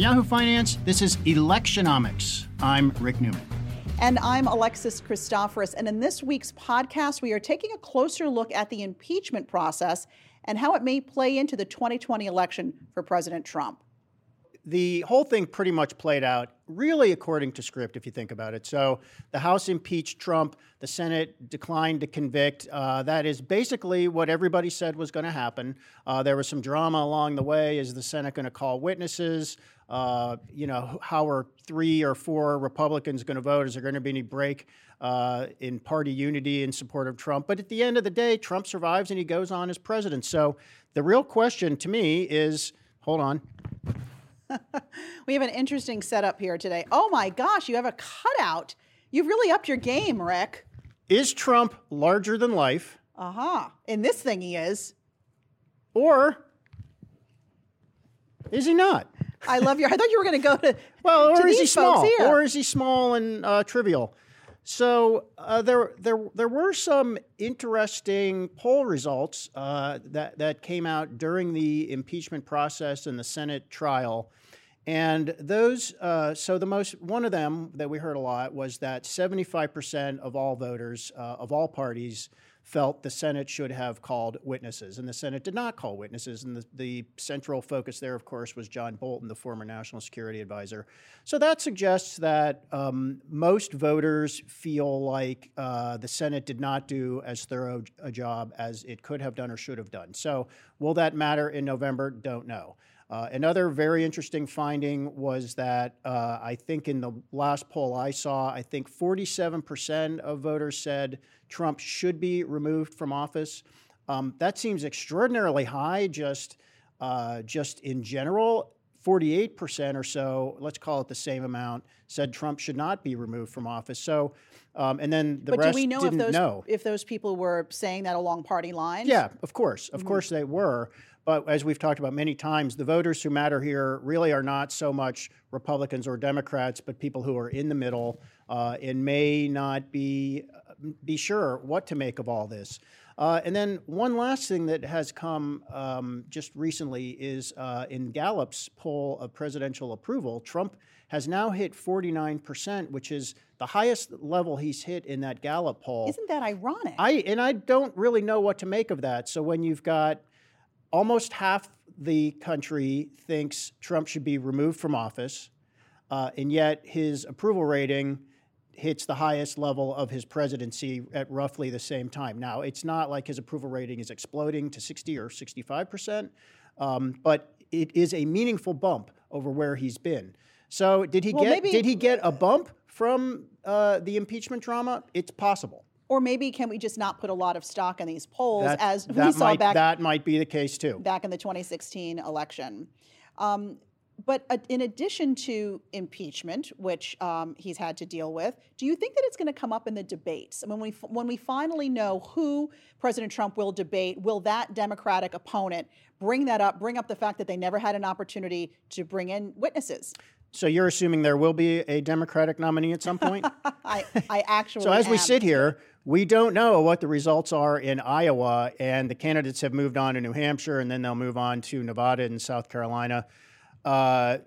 Yahoo Finance, this is Electionomics. I'm Rick Newman. And I'm Alexis Christoforous. And in this week's podcast, we are taking a closer look at the impeachment process and how it may play into the 2020 election for President Trump the whole thing pretty much played out really according to script, if you think about it. So the House impeached Trump, the Senate declined to convict. Uh, that is basically what everybody said was going to happen. Uh, there was some drama along the way. Is the Senate going to call witnesses? Uh, you know, how are three or four Republicans going to vote? Is there going to be any break uh, in party unity in support of Trump? But at the end of the day, Trump survives and he goes on as president. So the real question to me is hold on. we have an interesting setup here today. Oh my gosh, you have a cutout. You've really upped your game, Rick. Is Trump larger than life? Uh huh. In this thing, he is. Or is he not? I love your. I thought you were going to go to. Well, or to is he small? Here. Or is he small and uh, trivial? So uh, there, there, there were some interesting poll results uh, that that came out during the impeachment process and the Senate trial and those, uh, so the most, one of them that we heard a lot was that 75% of all voters uh, of all parties felt the Senate should have called witnesses, and the Senate did not call witnesses. And the, the, central focus there, of course, was John Bolton, the former national security advisor. So that suggests that um, most voters feel like uh, the Senate did not do as thorough a job as it could have done or should have done. So will that matter in November? Don't know. Uh, another very interesting finding was that uh, I think in the last poll I saw, I think 47% of voters said Trump should be removed from office. Um, that seems extraordinarily high, just uh, just in general. 48% or so, let's call it the same amount, said Trump should not be removed from office. So, um, and then the but rest do we know didn't if those, know. if those people were saying that along party lines? Yeah, of course. Of mm-hmm. course they were. But as we've talked about many times, the voters who matter here really are not so much Republicans or Democrats, but people who are in the middle uh, and may not be be sure what to make of all this. Uh, and then one last thing that has come um, just recently is uh, in Gallup's poll of presidential approval, Trump has now hit 49%, which is the highest level he's hit in that Gallup poll. Isn't that ironic? I and I don't really know what to make of that. So when you've got almost half the country thinks Trump should be removed from office, uh, and yet his approval rating hits the highest level of his presidency at roughly the same time. Now, it's not like his approval rating is exploding to 60 or 65 percent, um, but it is a meaningful bump over where he's been. So, did he well, get maybe, did he get a bump from uh, the impeachment drama? It's possible. Or maybe can we just not put a lot of stock in these polls that, as that we saw might, back that might be the case too. Back in the 2016 election. Um, but uh, in addition to impeachment, which um, he's had to deal with, do you think that it's going to come up in the debates? When we when we finally know who President Trump will debate, will that Democratic opponent bring that up? Bring up the fact that they never had an opportunity to bring in witnesses. So you're assuming there will be a Democratic nominee at some point? I, I actually. so as am. we sit here, we don't know what the results are in Iowa, and the candidates have moved on to New Hampshire, and then they'll move on to Nevada and South Carolina. Uh,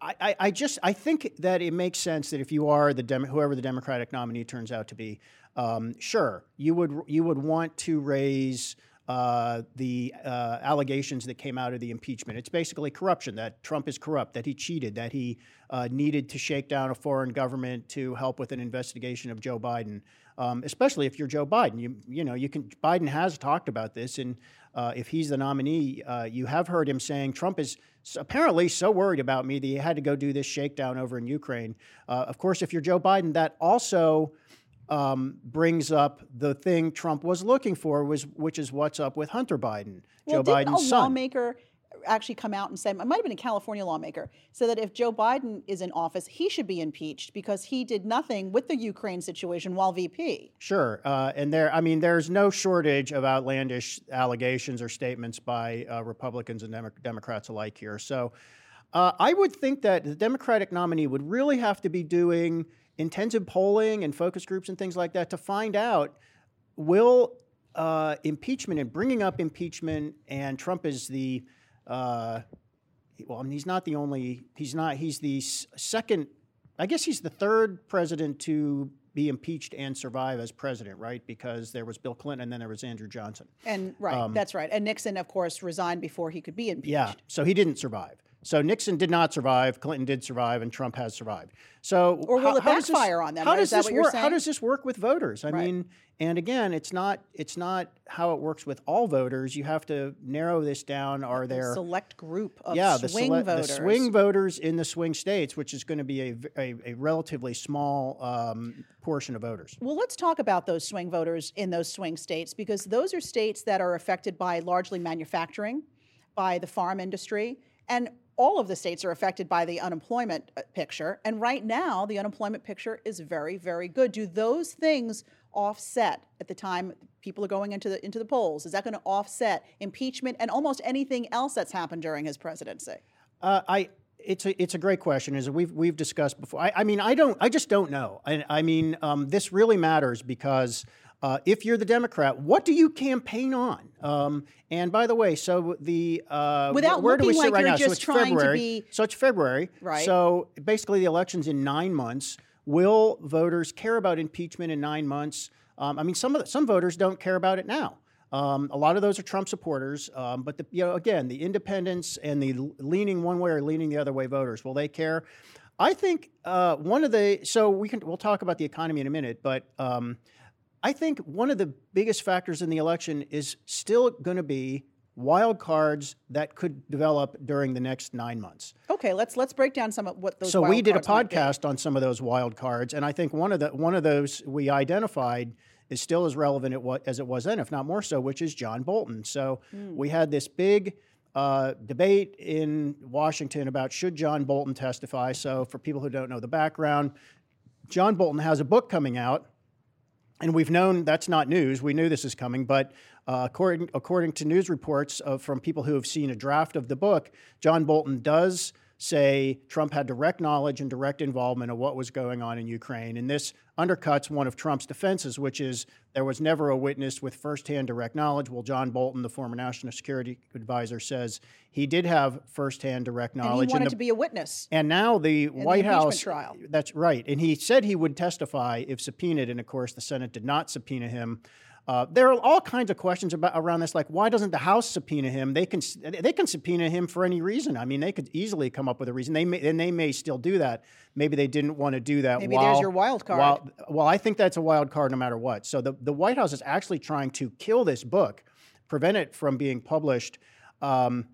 I, I, just I think that it makes sense that if you are the Dem- whoever the Democratic nominee turns out to be, um, sure you would you would want to raise uh, the uh, allegations that came out of the impeachment. It's basically corruption, that Trump is corrupt, that he cheated, that he uh, needed to shake down a foreign government to help with an investigation of Joe Biden. Um, especially if you're Joe Biden, you you know you can. Biden has talked about this, and uh, if he's the nominee, uh, you have heard him saying Trump is apparently so worried about me that he had to go do this shakedown over in Ukraine. Uh, of course, if you're Joe Biden, that also um, brings up the thing Trump was looking for, was which is what's up with Hunter Biden, well, Joe Biden's a son. lawmaker actually come out and say, it might have been a California lawmaker, said that if Joe Biden is in office, he should be impeached because he did nothing with the Ukraine situation while VP. Sure, uh, and there, I mean, there's no shortage of outlandish allegations or statements by uh, Republicans and Dem- Democrats alike here. So. Uh, I would think that the Democratic nominee would really have to be doing intensive polling and focus groups and things like that to find out will uh, impeachment and bringing up impeachment and Trump is the uh, well, I mean, he's not the only. He's not. He's the second. I guess he's the third president to be impeached and survive as president, right? Because there was Bill Clinton and then there was Andrew Johnson. And right, that's right. And Nixon, of course, resigned before he could be impeached. Um, Yeah, so he didn't survive. So Nixon did not survive, Clinton did survive, and Trump has survived. So Or will how- it how does this- on them? How does this work? How does this work with voters? I Right. mean, and again, it's not it's not how it works with all voters. You have to narrow this down. Are there Select group of yeah, the, swing voters. the swing voters in the swing states, which is going to be a a relatively small um, portion of voters. Well, let's talk about those swing voters in those swing states because those are states that are affected by largely manufacturing, by the farm industry, and all of the states are affected by the unemployment uh, picture. And right now, the unemployment picture is very, very good. Do those things offset at the time people are going into the into the polls? Is that going to offset impeachment and almost anything else that's happened during his presidency? Uh, I it's a it's a great question. As we've we've discussed before. I, I mean, I don't. I just don't know. I, I mean, um, this really matters because uh, if you're the Democrat, what do you campaign on? Um, and by the way, so the uh, Without wh- where do we sit like right you're now? so just it's trying to February. be- So it's February. Right. So basically, the election's in nine months. Will voters care about impeachment in nine months? Um, I mean, some of the, some voters don't care about it now. Um, a lot of those are Trump supporters, um, but the, you know, again, the independents and the leaning one way or leaning the other way voters, will they care? I think uh, one of the so we can we'll talk about the economy in a minute, but um, I think one of the biggest factors in the election is still going to be wild cards that could develop during the next nine months. Okay, let's let's break down some of what those. Are. So we did a podcast on some of those wild cards, and I think one of the one of those we identified is still as relevant as it was then, if not more so, which is John Bolton. So Hmm. we had this big uh, debate in Washington about should John Bolton testify. So for people who don't know the background, John Bolton has a book coming out and we've known that's not news. We knew this is coming, but uh, according according to news reports of, from people who have seen a draft of the book, John Bolton does say Trump had direct knowledge and direct involvement of what was going on in Ukraine, and this undercuts one of Trump's defenses, which is there was never a witness with firsthand direct knowledge. Well, John Bolton, the former national security advisor, says he did have firsthand direct knowledge. And he wanted the- to be a witness. and now the White impeachment House trial. That's right. And he said he would testify if subpoenaed, and of course the Senate did not subpoena him. Uh, there are all kinds of questions about around this, like why doesn't the House subpoena him? They can they can subpoena him for any reason. I mean, they could easily come up with a reason. They may, and they may still do that. Maybe they didn't want to do that. Maybe while, there's your wild card. While, well, I think that's a wild card no matter what. So the the White House is actually trying to kill this book, prevent it from being published. Um,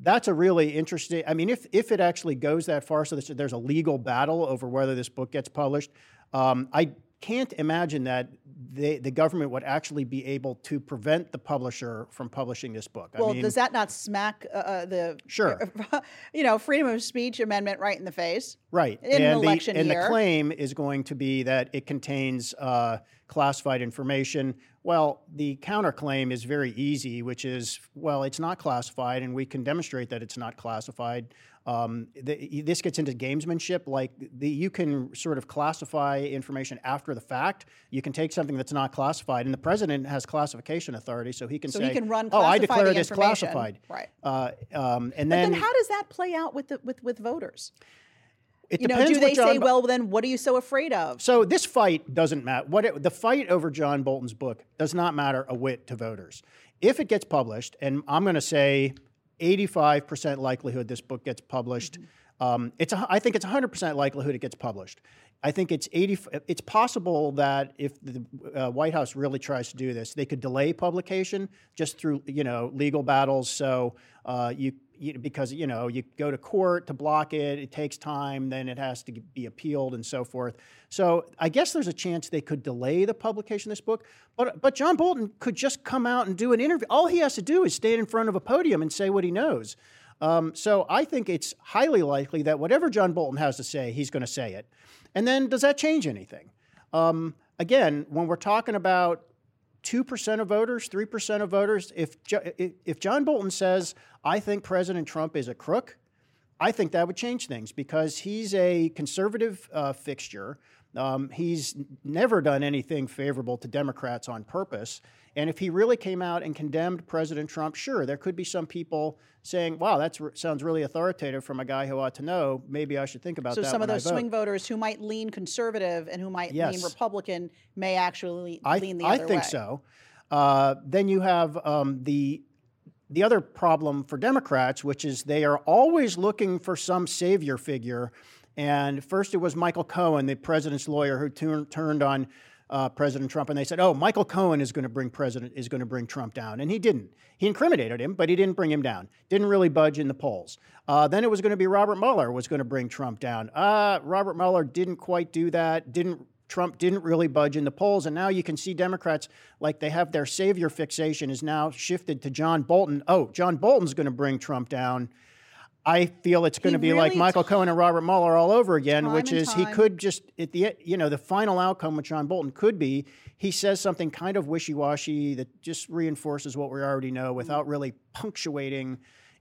that's a really interesting. I mean, if if it actually goes that far, so there's, there's a legal battle over whether this book gets published, um, I can't imagine that they, the government would actually be able to prevent the publisher from publishing this book. Well, I mean, does that not smack uh, uh, the Sure. you know, freedom of speech amendment right in the face? Right. in an and election the, and year. the claim is going to be that it contains uh, classified information. Well, the counterclaim is very easy, which is, well, it's not classified, and we can demonstrate that it's not classified. Um, the, this gets into gamesmanship. Like the, you can sort of classify information after the fact. You can take something that's not classified, and the president has classification authority, so he can So say, he can run "Oh, I declare this classified." Right. Uh, um, and But then, then, how does that play out with the with with voters? it You know, do they John say, well, then what are you so afraid of? So this fight doesn't matter. What it, the fight over John Bolton's book does not matter a whit to voters. If it gets published, and I'm going to say 85% likelihood this book gets published. Um, it's a, I think it's 100% likelihood it gets published. I think it's 80. It's possible that if the uh, White House really tries to do this, they could delay publication just through you know legal battles. So uh, you, you because you know you go to court to block it, it takes time, then it has to be appealed and so forth. So I guess there's a chance they could delay the publication of this book. But but John Bolton could just come out and do an interview. All he has to do is stand in front of a podium and say what he knows. Um, so I think it's highly likely that whatever John Bolton has to say, he's going to say it. And then does that change anything? Um, again, when we're talking about 2% of voters, 3% of voters, if, if John Bolton says, I think President Trump is a crook, I think that would change things because he's a conservative uh, fixture. Um, he's never done anything favorable to Democrats on purpose. And if he really came out and condemned President Trump, sure, there could be some people saying, "Wow, that sounds really authoritative from a guy who ought to know. Maybe I should think about so that." So some of those swing voters who might lean conservative and who might yes. lean Republican may actually I, lean the I other think so. Uh, then you have um, the the other problem for Democrats, which is they are always looking for some savior figure. And first it was Michael Cohen, the president's lawyer, who tur- turned on uh, President Trump, and they said, "Oh, Michael Cohen is going to bring President is going to bring Trump down," and he didn't. He incriminated him, but he didn't bring him down. Didn't really budge in the polls. Uh, then it was going to be Robert Mueller was going to bring Trump down. Uh, Robert Mueller didn't quite do that. Didn't Trump didn't really budge in the polls, and now you can see Democrats like they have their savior fixation is now shifted to John Bolton. Oh, John Bolton's going to bring Trump down. I feel it's going He to be like really Michael Cohen and Robert Mueller all over again, which is he could just at the you know the final outcome with John Bolton could be he says something kind of wishy-washy that just reinforces what we already know without really punctuating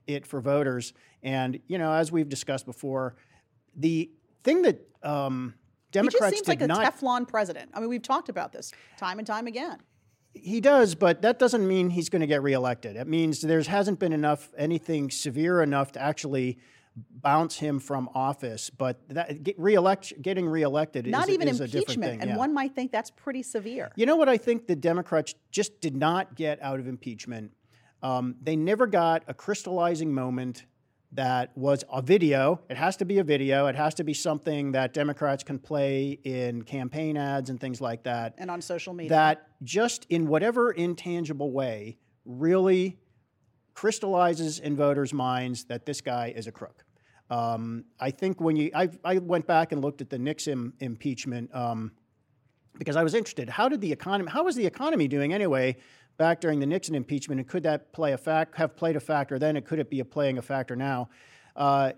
it for voters. And you know, as we've discussed before, the thing that um, He Democrats just seems like a not Teflon president. I mean, we've talked about this time and time again. He does, but that doesn't mean he's going to get reelected. It means there hasn't been enough anything severe enough to actually bounce him from office. But that get reelect, getting reelected Not is, even is a different impeachment, thing. and yeah. one might think that's pretty severe. You know what I think the Democrats just did not get out of impeachment? Um, they never got a crystallizing moment that was a video. It has to be a video. It has to be something that Democrats can play in campaign ads and things like that. And on social media. That just in whatever intangible way really crystallizes in voters' minds that this guy is a crook. Um, I think when you, I, I went back and looked at the Nixon impeachment um, because I was interested. How did the economy? How was the economy doing anyway back during the Nixon impeachment? And could that play a fact? Have played a factor then? And could it be a playing a factor now? Uh,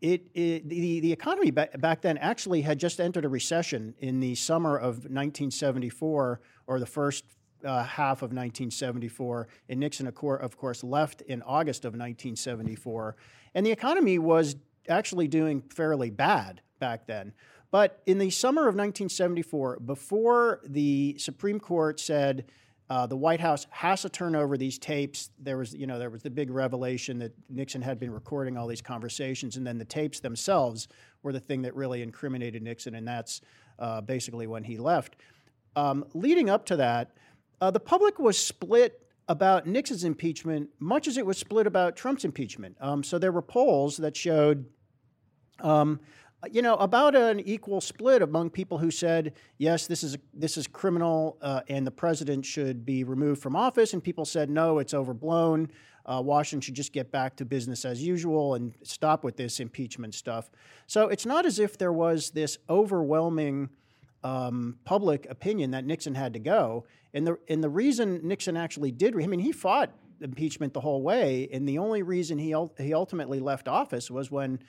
it, it the the economy back, back then actually had just entered a recession in the summer of 1974 or the first uh, half of 1974, and Nixon, of cour- of course, left in August of 1974, and the economy was actually doing fairly bad back then. But in the summer of 1974, before the Supreme Court said uh, the White House has to turn over these tapes, there was, you know, there was the big revelation that Nixon had been recording all these conversations, and then the tapes themselves were the thing that really incriminated Nixon, and that's uh, basically when he left. Um, leading up to that, uh, the public was split about Nixon's impeachment, much as it was split about Trump's impeachment. Um, so there were polls that showed, um, you know, about an equal split among people who said, yes, this is this is criminal, uh, and the president should be removed from office, and people said, no, it's overblown. Uh, Washington should just get back to business as usual and stop with this impeachment stuff. So it's not as if there was this overwhelming um, public opinion that Nixon had to go. And the and the reason Nixon actually did, I mean, he fought impeachment the whole way, and the only reason he he ultimately left office was when.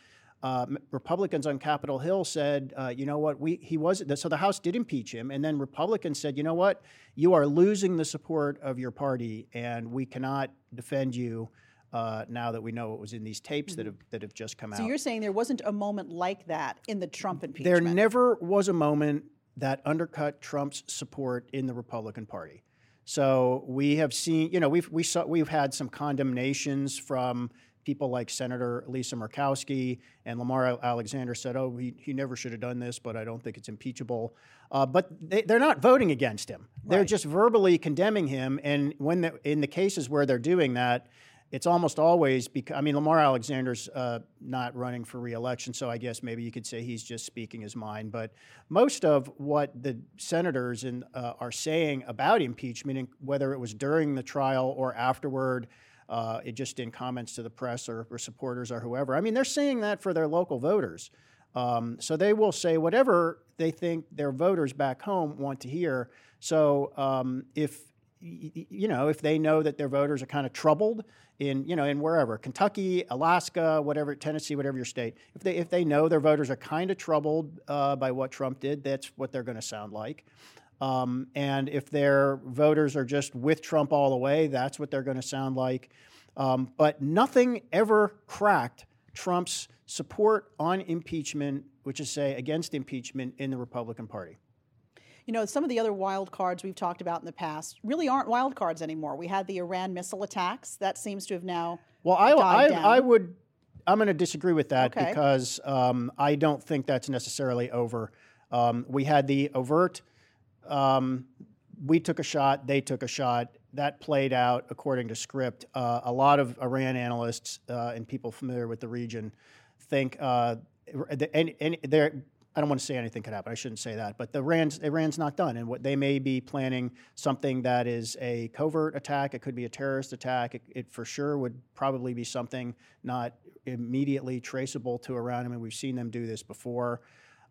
Uh, Republicans on Capitol Hill said, uh, "You know what? We he was so the House did impeach him, and then Republicans said, "You know what? You are losing the support of your party, and we cannot defend you uh, now that we know it was in these tapes that have that have just come so out." So you're saying there wasn't a moment like that in the Trump impeachment. There never was a moment that undercut Trump's support in the Republican Party. So we have seen, you know, we've we saw we've had some condemnations from people like Senator Lisa Murkowski and Lamar Alexander said, "Oh, he, he never should have done this, but I don't think it's impeachable." Uh, but they, they're not voting against him; they're just verbally condemning him. And when the, in the cases where they're doing that, it's almost always because I mean Lamar Alexander's uh, not running for reelection, so I guess maybe you could say he's just speaking his mind. But most of what the senators in, uh, are saying about impeachment, whether it was during the trial or afterward, uh, it just in comments to the press or, or supporters or whoever. I mean, they're saying that for their local voters. Um, so they will say whatever they think their voters back home want to hear. So um, if you know if they know that their voters are kind of troubled in you know in wherever Kentucky, Alaska, whatever Tennessee, whatever your state, if they if they know their voters are kind of troubled uh, by what Trump did, that's what they're going to sound like. Um, and if their voters are just with Trump all the way, that's what they're going to sound like. Um, but nothing ever cracked Trump's support on impeachment, which is say against impeachment in the Republican Party. You know, some of the other wild cards we've talked about in the past really aren't wild cards anymore. We had the Iran missile attacks. That seems to have now well, I, I. I would. I'm going to disagree with that Okay. because um, I don't think that's necessarily over. Um, we had the overt. Um, we took a shot. They took a shot. That played out according to script. Uh, a lot of Iran analysts uh, and people familiar with the region think uh, and there. I don't want to say anything could happen. I shouldn't say that, but the Iran's, Iran's not done, and what they may be planning something that is a covert attack. It could be a terrorist attack. It, it for sure would probably be something not immediately traceable to Iran. I mean, we've seen them do this before,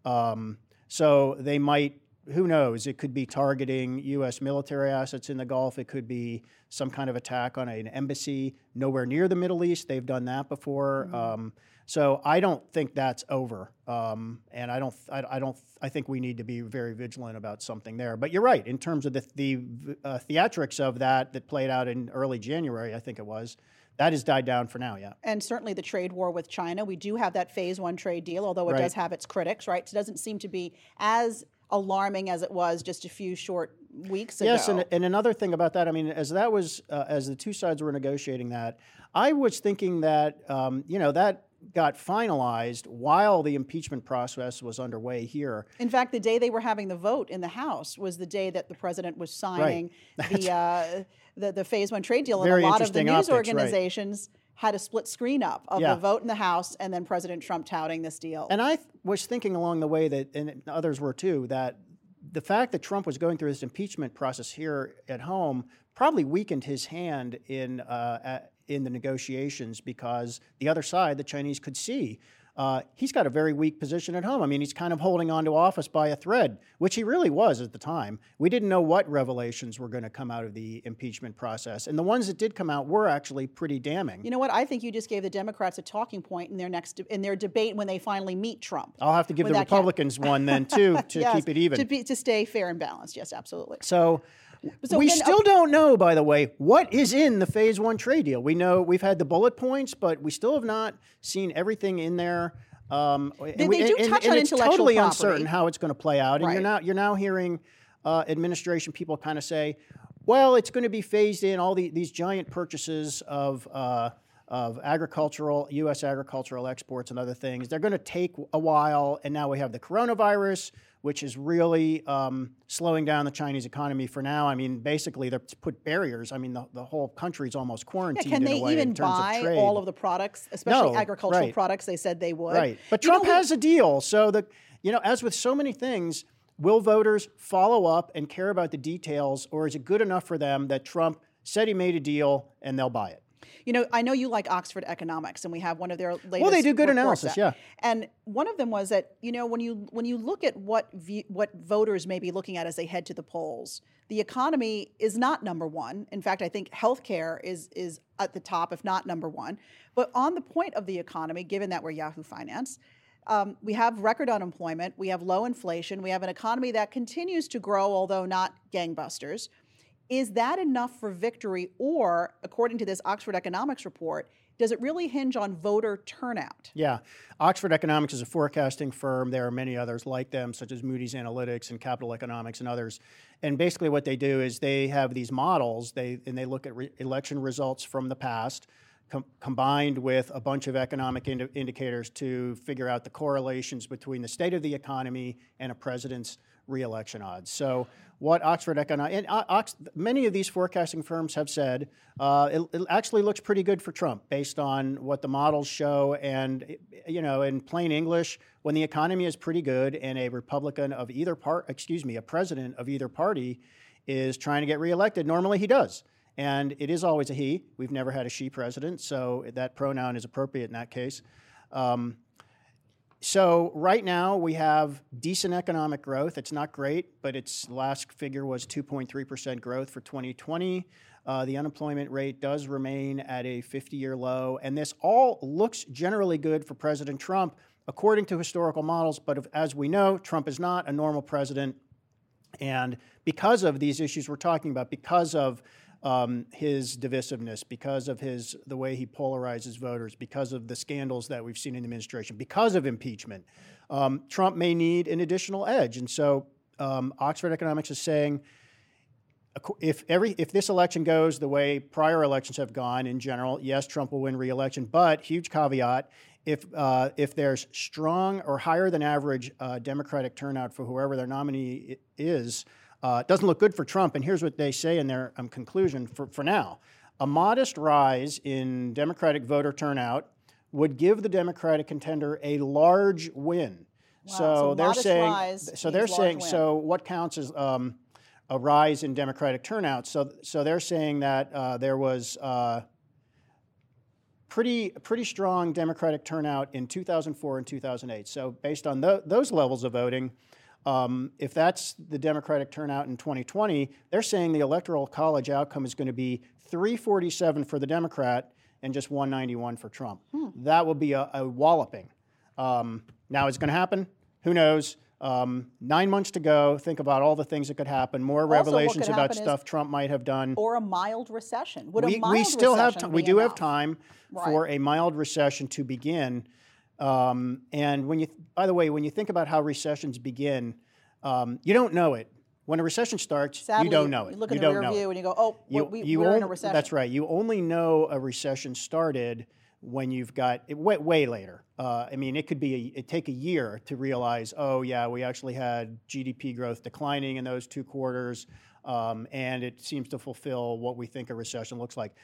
um, so they might. Who knows? It could be targeting U.S. military assets in the Gulf. It could be some kind of attack on an embassy nowhere near the Middle East. They've done that before. Um, so I don't think that's over, um, and I don't, I, I don't, I think we need to be very vigilant about something there. But you're right in terms of the the uh, theatrics of that that played out in early January, I think it was. That has died down for now. Yeah. and certainly the trade war with China. We do have that phase one trade deal, although it Right. does have its critics, right? It doesn't seem to be as alarming as it was just a few short weeks ago. Yes, and, and another thing about that, I mean, as that was, uh, as the two sides were negotiating that, I was thinking that, um, you know, that got finalized while the impeachment process was underway here. In fact, the day they were having the vote in the House was the day that the president was signing the, uh, the the phase one trade deal, and a lot of the news optics, right. Had a split screen up of Yeah. the vote in the House and then President Trump touting this deal. And I th- was thinking along the way that, and others were too, that the fact that Trump was going through this impeachment process here at home probably weakened his hand in uh, at, in the negotiations because the other side, the Chinese, could see. Uh, he's got a very weak position at home. I mean, he's kind of holding on to office by a thread, which he really was at the time. We didn't know what revelations were going to come out of the impeachment process. And the ones that did come out were actually pretty damning. you know what? I think you just gave the Democrats a talking point in their next de- in their debate when they finally meet Trump. I'll have to give the that can- Republicans one then, too, to Yes, keep it even. to be to stay fair and balanced. Yes, absolutely. So, So we uh, still don't know, by the way, what is in the phase one trade deal. We know we've had the bullet points, but we still have not seen everything in there. Um, and we- they do and- touch and on it's intellectual totally property. uncertain how it's going to play out. And you're now you're now hearing uh, administration people kind of say, "Well, it's going to be phased in. All the, these giant purchases of." Uh, of agricultural, U.S. agricultural exports and other things. They're going to take a while, and now we have the coronavirus, which is really um, slowing down the Chinese economy for now. I mean, basically, they've put barriers. I mean, the, the whole country is almost Yeah, quarantined can in they a way even in terms buy of trade. all of the products, especially No, agricultural right. products they said they would? Right. But You know, Trump we- has a deal. So the you know, as with so many things, will voters follow up and care about the details, or is it good enough for them that Trump said he made a deal and they'll buy it? You know, I know you like Oxford Economics, and we have one of their latest. Well, they do good analysis, yeah. And one of them was that you know when you when you look at what v- what voters may be looking at as they head to the polls, the economy is not number one. In fact, I think healthcare is is at the top, if not number one. But on the point of the economy, given that we're Yahoo Finance. Um, we have record unemployment. We have low inflation. We have an economy that continues to grow, although not gangbusters. Is that enough for victory? Or, according to this Oxford Economics report, does it really hinge on voter turnout? Yeah. Oxford Economics is a forecasting firm. There are many others like them, such as Moody's Analytics and Capital Economics and others. And basically, what they do is they have these models, they, and they look at re- election results from the past. Com- combined with a bunch of economic indi- indicators to figure out the correlations between the state of the economy and a president's reelection odds. So, what Oxford Economics and uh, Ox- many of these forecasting firms have said uh, it, it actually looks pretty good for Trump based on what the models show. And you know, in plain English, when the economy is pretty good and a Republican of either part, excuse me, a president of either party is trying to get reelected, normally he does. And it is always a he. We've never had a she president, so that pronoun is appropriate in that case. Um, so right now we have decent economic growth. It's not great, but its last figure was 2.3% growth for 2020. Uh, the unemployment rate does remain at a 50-year low, and this all looks generally good for President Trump, according to historical models. But as we know, Trump is not a normal president. And because of these issues we're talking about, because of um, his divisiveness, because of his the way he polarizes voters, because of the scandals that we've seen in the administration, because of impeachment, um, Trump may need an additional edge. And so um, Oxford Economics is saying if every if this election goes the way prior elections have gone in general, yes, Trump will win re-election. But huge caveat: if uh, if there's strong or higher than average uh, Democratic turnout for whoever their nominee is, uh, it doesn't look good for Trump. And here's what they say in their um, conclusion for, for now: a modest rise in Democratic voter turnout would give the Democratic contender a large win. Wow, so, so they're saying. so they're saying. win. So what counts as um, a rise in Democratic turnout. So, so they're saying that uh, there was uh, pretty pretty strong Democratic turnout in 2004 and 2008. So, based on tho- those levels of voting, um, if that's the Democratic turnout in 2020, they're saying the Electoral College outcome is going to be 347 for the Democrat and just 191 for Trump. That will be a, a walloping. Um, now, is it going to happen? Who knows? Um, nine months to go. Think about all the things that could happen. More what revelations about stuff Trump might have done. or a mild recession. Would a We, mild we still have ti- we do have enough? time for a mild recession to begin. Um, and when you, th- by the way, when you think about how recessions begin, um, you don't know it. When a recession starts, Sadly, you don't know it. You look you the rear view and you go, "Oh, You, we, you we're in a recession." That's right. You only know a recession started when you've got it way, way later. Uh, I mean, it could be a, it take a year to realize, oh yeah, we actually had GDP growth declining in those two quarters, um, and it seems to fulfill what we think a recession looks like.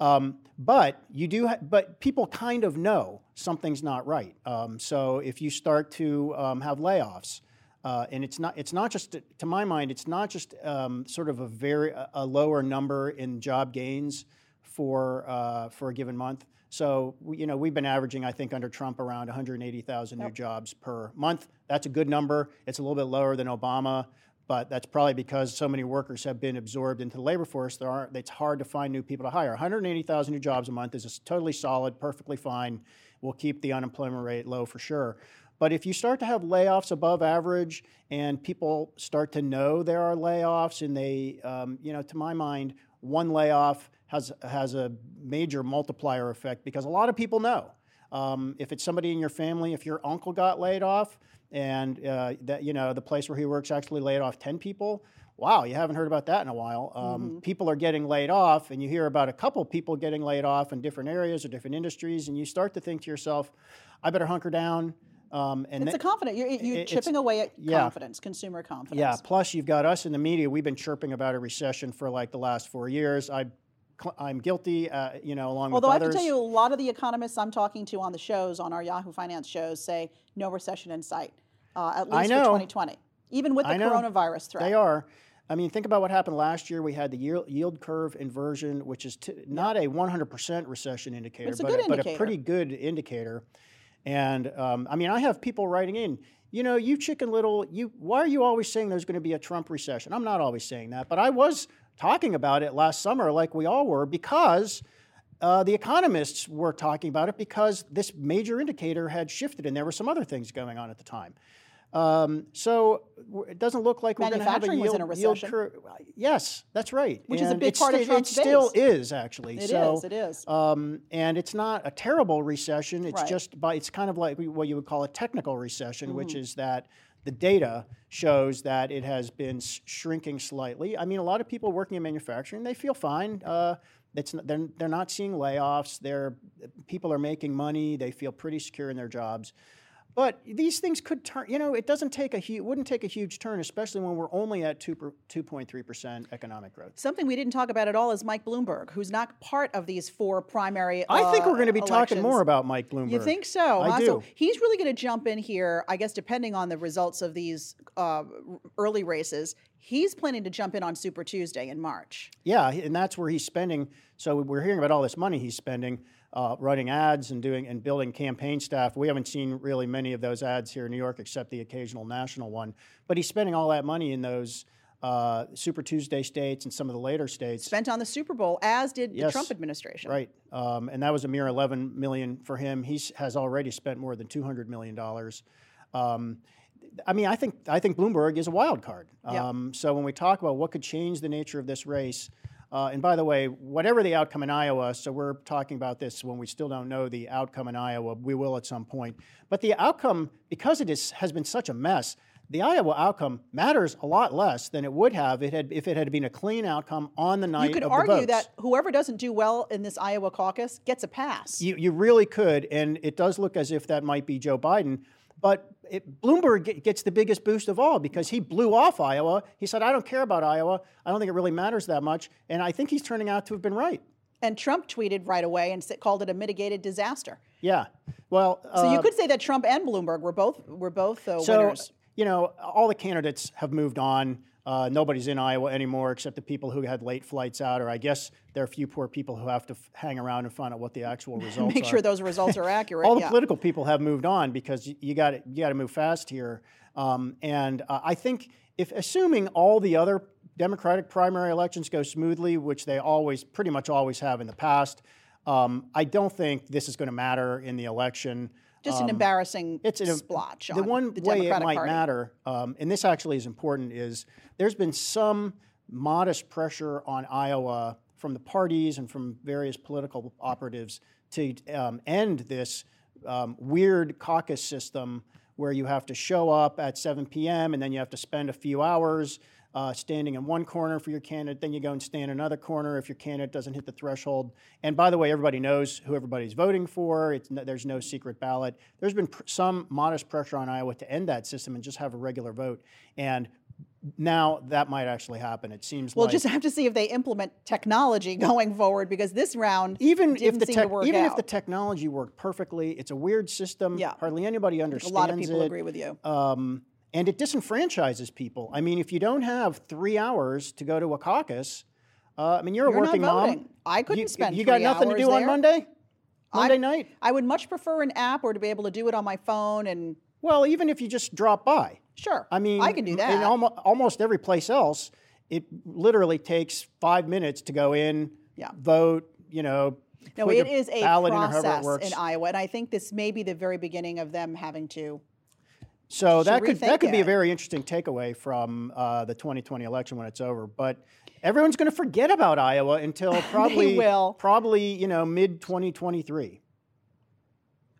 Um, but you do, ha- but people kind of know something's not right. Um, so if you start to um, have layoffs, uh, and it's not, it's not just, to my mind, it's not just um, sort of a very a- a lower number in job gains for uh, for a given month. So you know we've been averaging, I think, under Trump around 180,000 new jobs per month. That's a good number. It's a little bit lower than Obama, but that's probably because so many workers have been absorbed into the labor force. There aren't. It's hard to find new people to hire. 180,000 new jobs a month is just totally solid, perfectly fine. We'll keep the unemployment rate low for sure. But if you start to have layoffs above average and people start to know there are layoffs, and they, um, you know, to my mind, one layoff has has a major multiplier effect because a lot of people know. Um, if it's somebody in your family, if your uncle got laid off, and uh, that you know the place where he works actually laid off ten people, wow, you haven't heard about that in a while. Um, People are getting laid off, and you hear about a couple people getting laid off in different areas or different industries, and you start to think to yourself, I better hunker down. Um, and It's a confidence. You're, you're it- chipping away at yeah. confidence, consumer confidence. yeah. Plus, you've got us in the media. We've been chirping about a recession for like the last four years. I, I'm guilty. Uh, you know, along with Although I have to tell you, a lot of the economists I'm talking to on the shows, on our Yahoo Finance shows, say no recession in sight, uh, at least for 2020, even with the I know. coronavirus threat. They are. I mean, think about what happened last year. We had the yield, curve inversion, which is t- not a 100% recession indicator, It's a but, a, but a pretty good indicator. And um, I mean, I have people writing in, you know, you chicken little, you. Why are you always saying there's going to be a Trump recession? I'm not always saying that, but I was talking about it last summer, like we all were, because uh, the economists were talking about it because this major indicator had shifted, and there were some other things going on at the time. Um, so it doesn't look like we're going to have a yield, in a yield recession. curve. Yes, that's right. Which is a big part of sti- Trump's It still base. is actually. It so, is, it is. Um, and it's not a terrible recession. It's Right. just by it's kind of like what you would call a technical recession, which Mm-hmm. is that the data shows that it has been shrinking slightly. I mean, a lot of people working in manufacturing they feel fine. Uh, it's they're, they're not seeing layoffs. They're people are making money. They feel pretty secure in their jobs. But these things could turn. You know, it doesn't take a huge. Wouldn't take a huge turn, especially when we're only at two two point three percent economic growth. Something we didn't talk about at all is Mike Bloomberg, who's not part of these four primary. I think uh, we're going to be talking more about Mike Bloomberg. You think so? I huh? do. So he's really going to jump in here, I guess, depending on the results of these uh, early races. He's planning to jump in on Super Tuesday in March. Yeah, and that's where he's spending. So we're hearing about all this money he's spending, uh, running ads and doing and building campaign staff. We haven't seen really many of those ads here in New York, except the occasional national one. But he's spending all that money in those uh, Super Tuesday states and some of the later states. Spent on the Super Bowl, as did the Trump administration. Right, um, and that was a mere 11 million for him. He has already spent more than 200 million dollars. Um, I mean, I think I think Bloomberg is a wild card. Yeah. Um, so when we talk about what could change the nature of this race, Uh, and by the way, whatever the outcome in Iowa, so we're talking about this when we still don't know the outcome in Iowa. We will at some point. But the outcome, because it is, has been such a mess, the Iowa outcome matters a lot less than it would have it had, if it had been a clean outcome on the night You could argue that whoever doesn't do well in this Iowa caucus gets a pass. You, you really could, and it does look as if that might be Joe Biden. But it, Bloomberg gets the biggest boost of all because he blew off Iowa. He said, I don't care about Iowa. I don't think it really matters that much. And I think he's turning out to have been right. and Trump tweeted right away and called it a mitigated disaster. Yeah. Well, So you uh, could say that Trump and Bloomberg were both were both uh, so, winners. You know, all the candidates have moved on. Uh, nobody's in Iowa anymore except the people who had late flights out, or I guess there are a few poor people who have to f- hang around and find out what the actual results Make are. Make sure those results are accurate. all the yeah. political people have moved on because you got to you got to move fast here. Um, and uh, I think if assuming all the other Democratic primary elections go smoothly, which they always pretty much always have in the past, um, I don't think this is going to matter in the election. Just an embarrassing Um, It's an, splotch. The on one the way Democratic it might Party. matter, um, and this actually is important, is there's been some modest pressure on Iowa from the parties and from various political operatives to um, end this um, weird caucus system where you have to show up at 7 p.m. and then you have to spend a few hours uh, standing in one corner for your candidate, then you go and stand in another corner if your candidate doesn't hit the threshold. And by the way, everybody knows who everybody's voting for. It's no, there's no secret ballot. There's been pr- some modest pressure on Iowa to end that system and just have a regular vote. And now that might actually happen. It seems We'll like just have to see if they implement technology going forward because this round even if the seem to tech, work even if the technology worked perfectly, it's a weird system. Yeah. Hardly anybody understands. a lot of people it. agree with you. um, and it disenfranchises people. I mean, if you don't have three hours to go to a caucus, uh, I mean, you're, You're a working mom. I couldn't you, spend You got nothing to do on. Monday. Monday I- night. I would much prefer an app or to be able to do it on my phone and Well, even if you just drop by. sure. I mean, I can do In that. almost, almost every place else, it literally takes five minutes to go in, Yeah. vote. You know, no, it is a in process works. in Iowa, and I think this may be the very beginning of them having to. So that could that could be a very interesting takeaway from uh, the 2020 election when it's over. But everyone's going to forget about Iowa until probably probably you know mid 2023.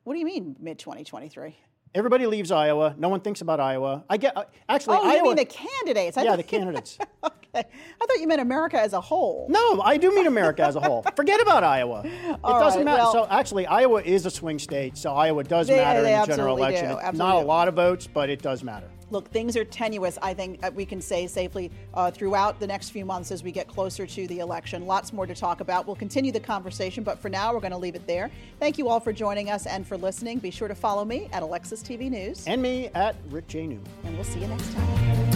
What do you mean mid 2023? Everybody leaves Iowa. No one thinks about Iowa. I get uh, actually Oh, Iowa. you mean the candidates? I yeah, the candidates. okay, I thought you meant America as a whole. No, I do mean America as a whole. Forget about Iowa. It All doesn't right, matter. well- so actually, Iowa is a swing state, so Iowa does They- matter they in the general election. not a lot of votes, but it does matter. Look, things are tenuous, I think uh, we can say safely uh, throughout the next few months as we get closer to the election. Lots more to talk about. We'll continue the conversation, but for now, we're going to leave it there. Thank you all for joining us and for listening. Be sure to follow me at Alexis TV News, And me at Rick J. Newman. and we'll see you next time.